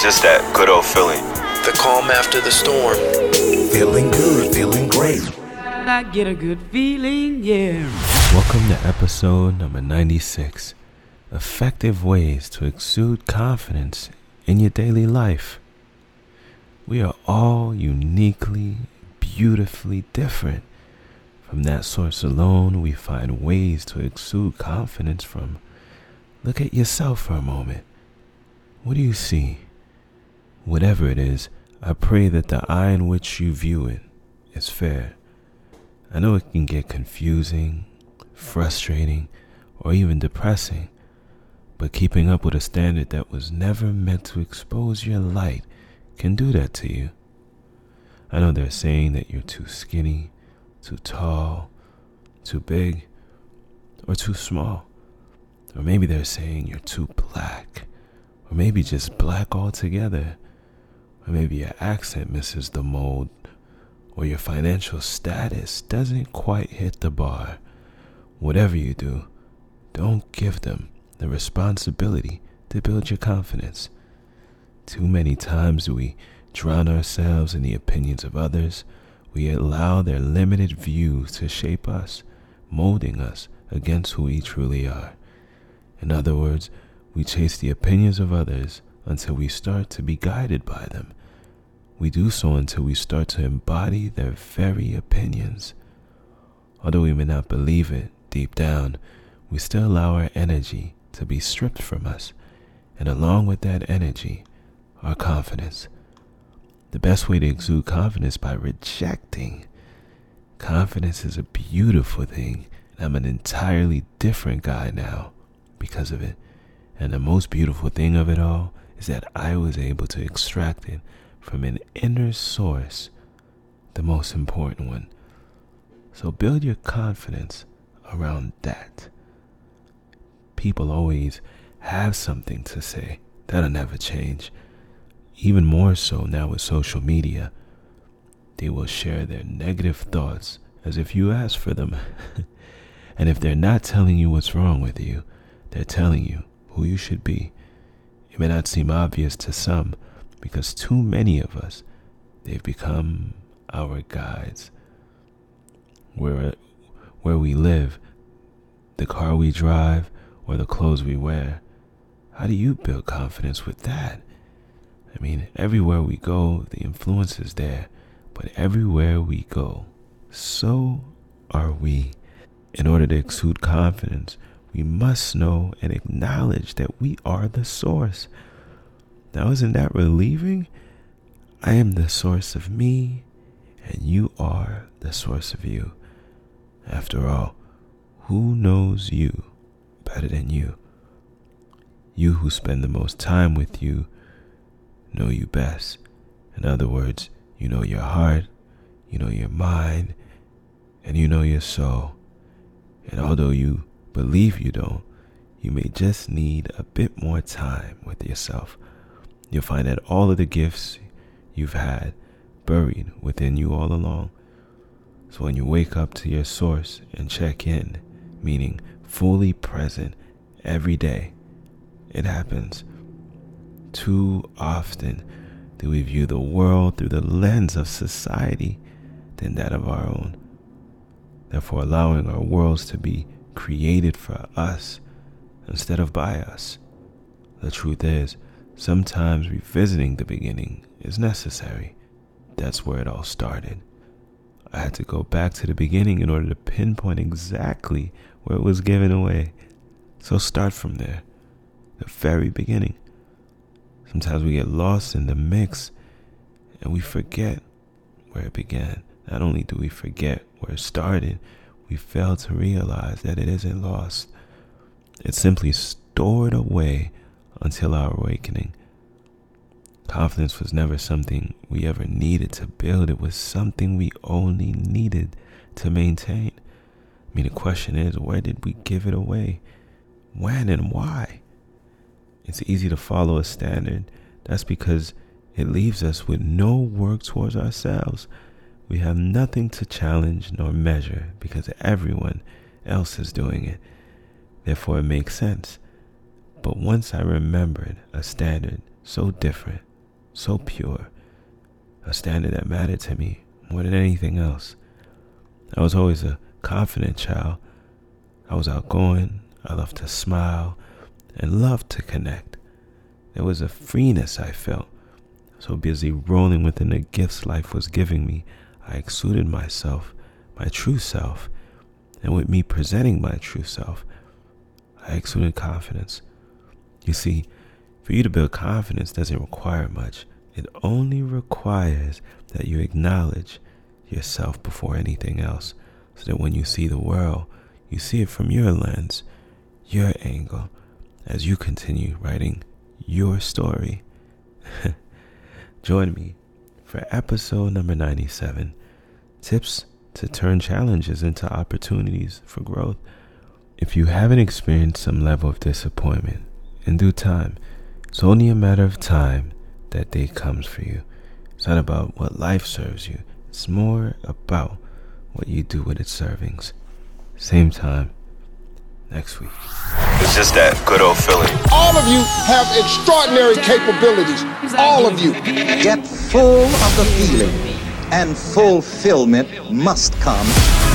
it's just that good old feeling. The calm after the storm. Feeling good, feeling great. I get a good feeling, yeah. Welcome to episode number 96 Effective Ways to Exude Confidence in Your Daily Life. We are all uniquely, beautifully different. From that source alone, we find ways to exude confidence from. Look at yourself for a moment. What do you see? Whatever it is, I pray that the eye in which you view it is fair. I know it can get confusing, frustrating, or even depressing, but keeping up with a standard that was never meant to expose your light can do that to you. I know they're saying that you're too skinny, too tall, too big, or too small. Or maybe they're saying you're too black, or maybe just black altogether. Or maybe your accent misses the mold, or your financial status doesn't quite hit the bar. Whatever you do, don't give them the responsibility to build your confidence. Too many times we drown ourselves in the opinions of others we allow their limited views to shape us, molding us against who we truly are. In other words, we chase the opinions of others until we start to be guided by them. We do so until we start to embody their very opinions. Although we may not believe it deep down, we still allow our energy to be stripped from us, and along with that energy, our confidence. The best way to exude confidence by rejecting. Confidence is a beautiful thing. I'm an entirely different guy now because of it. And the most beautiful thing of it all is that I was able to extract it from an inner source, the most important one. So build your confidence around that. People always have something to say. That'll never change even more so now with social media, they will share their negative thoughts as if you asked for them. and if they're not telling you what's wrong with you, they're telling you who you should be. It may not seem obvious to some because too many of us, they've become our guides. Where, where we live, the car we drive, or the clothes we wear. How do you build confidence with that? I mean, everywhere we go, the influence is there, but everywhere we go, so are we. In order to exude confidence, we must know and acknowledge that we are the source. Now, isn't that relieving? I am the source of me, and you are the source of you. After all, who knows you better than you? You who spend the most time with you know you best. In other words, you know your heart, you know your mind, and you know your soul. And although you believe you don't, you may just need a bit more time with yourself. You'll find that all of the gifts you've had buried within you all along. So when you wake up to your source and check in, meaning fully present every day, it happens too often do we view the world through the lens of society than that of our own. Therefore, allowing our worlds to be created for us instead of by us. The truth is, sometimes revisiting the beginning is necessary. That's where it all started. I had to go back to the beginning in order to pinpoint exactly where it was given away. So start from there, the very beginning. Sometimes we get lost in the mix and we forget where it began. Not only do we forget where it started, we fail to realize that it isn't lost. It's simply stored away until our awakening. Confidence was never something we ever needed to build, it was something we only needed to maintain. I mean, the question is, where did we give it away? When and why? it's easy to follow a standard. That's because it leaves us with no work towards ourselves. We have nothing to challenge nor measure because everyone else is doing it. Therefore, it makes sense. But once I remembered a standard so different so pure, a standard that mattered to me more than anything else. I was always a confident child. I was outgoing, I loved to smile, and loved to connect. There was a freeness I felt. So busy rolling within the gifts life was giving me, I exuded myself, my true self, and with me presenting my true self, I exuded confidence. You see, for you to build confidence doesn't require much. It only requires that you acknowledge yourself before anything else, so that when you see the world, you see it from your lens, your angle, as you continue writing your story. Join me for episode number 97 Tips to Turn Challenges into Opportunities for Growth. If you haven't experienced some level of disappointment, in due time, it's only a matter of time that day comes for you. It's not about what life serves you, it's more about what you do with its servings. Same time next week. It's just that good old feeling. All of you have extraordinary capabilities. All of you. Get full of the feeling, and fulfillment must come.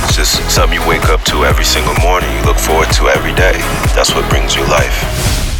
It's just something you wake up to every single morning. You look forward to every day. That's what brings you life.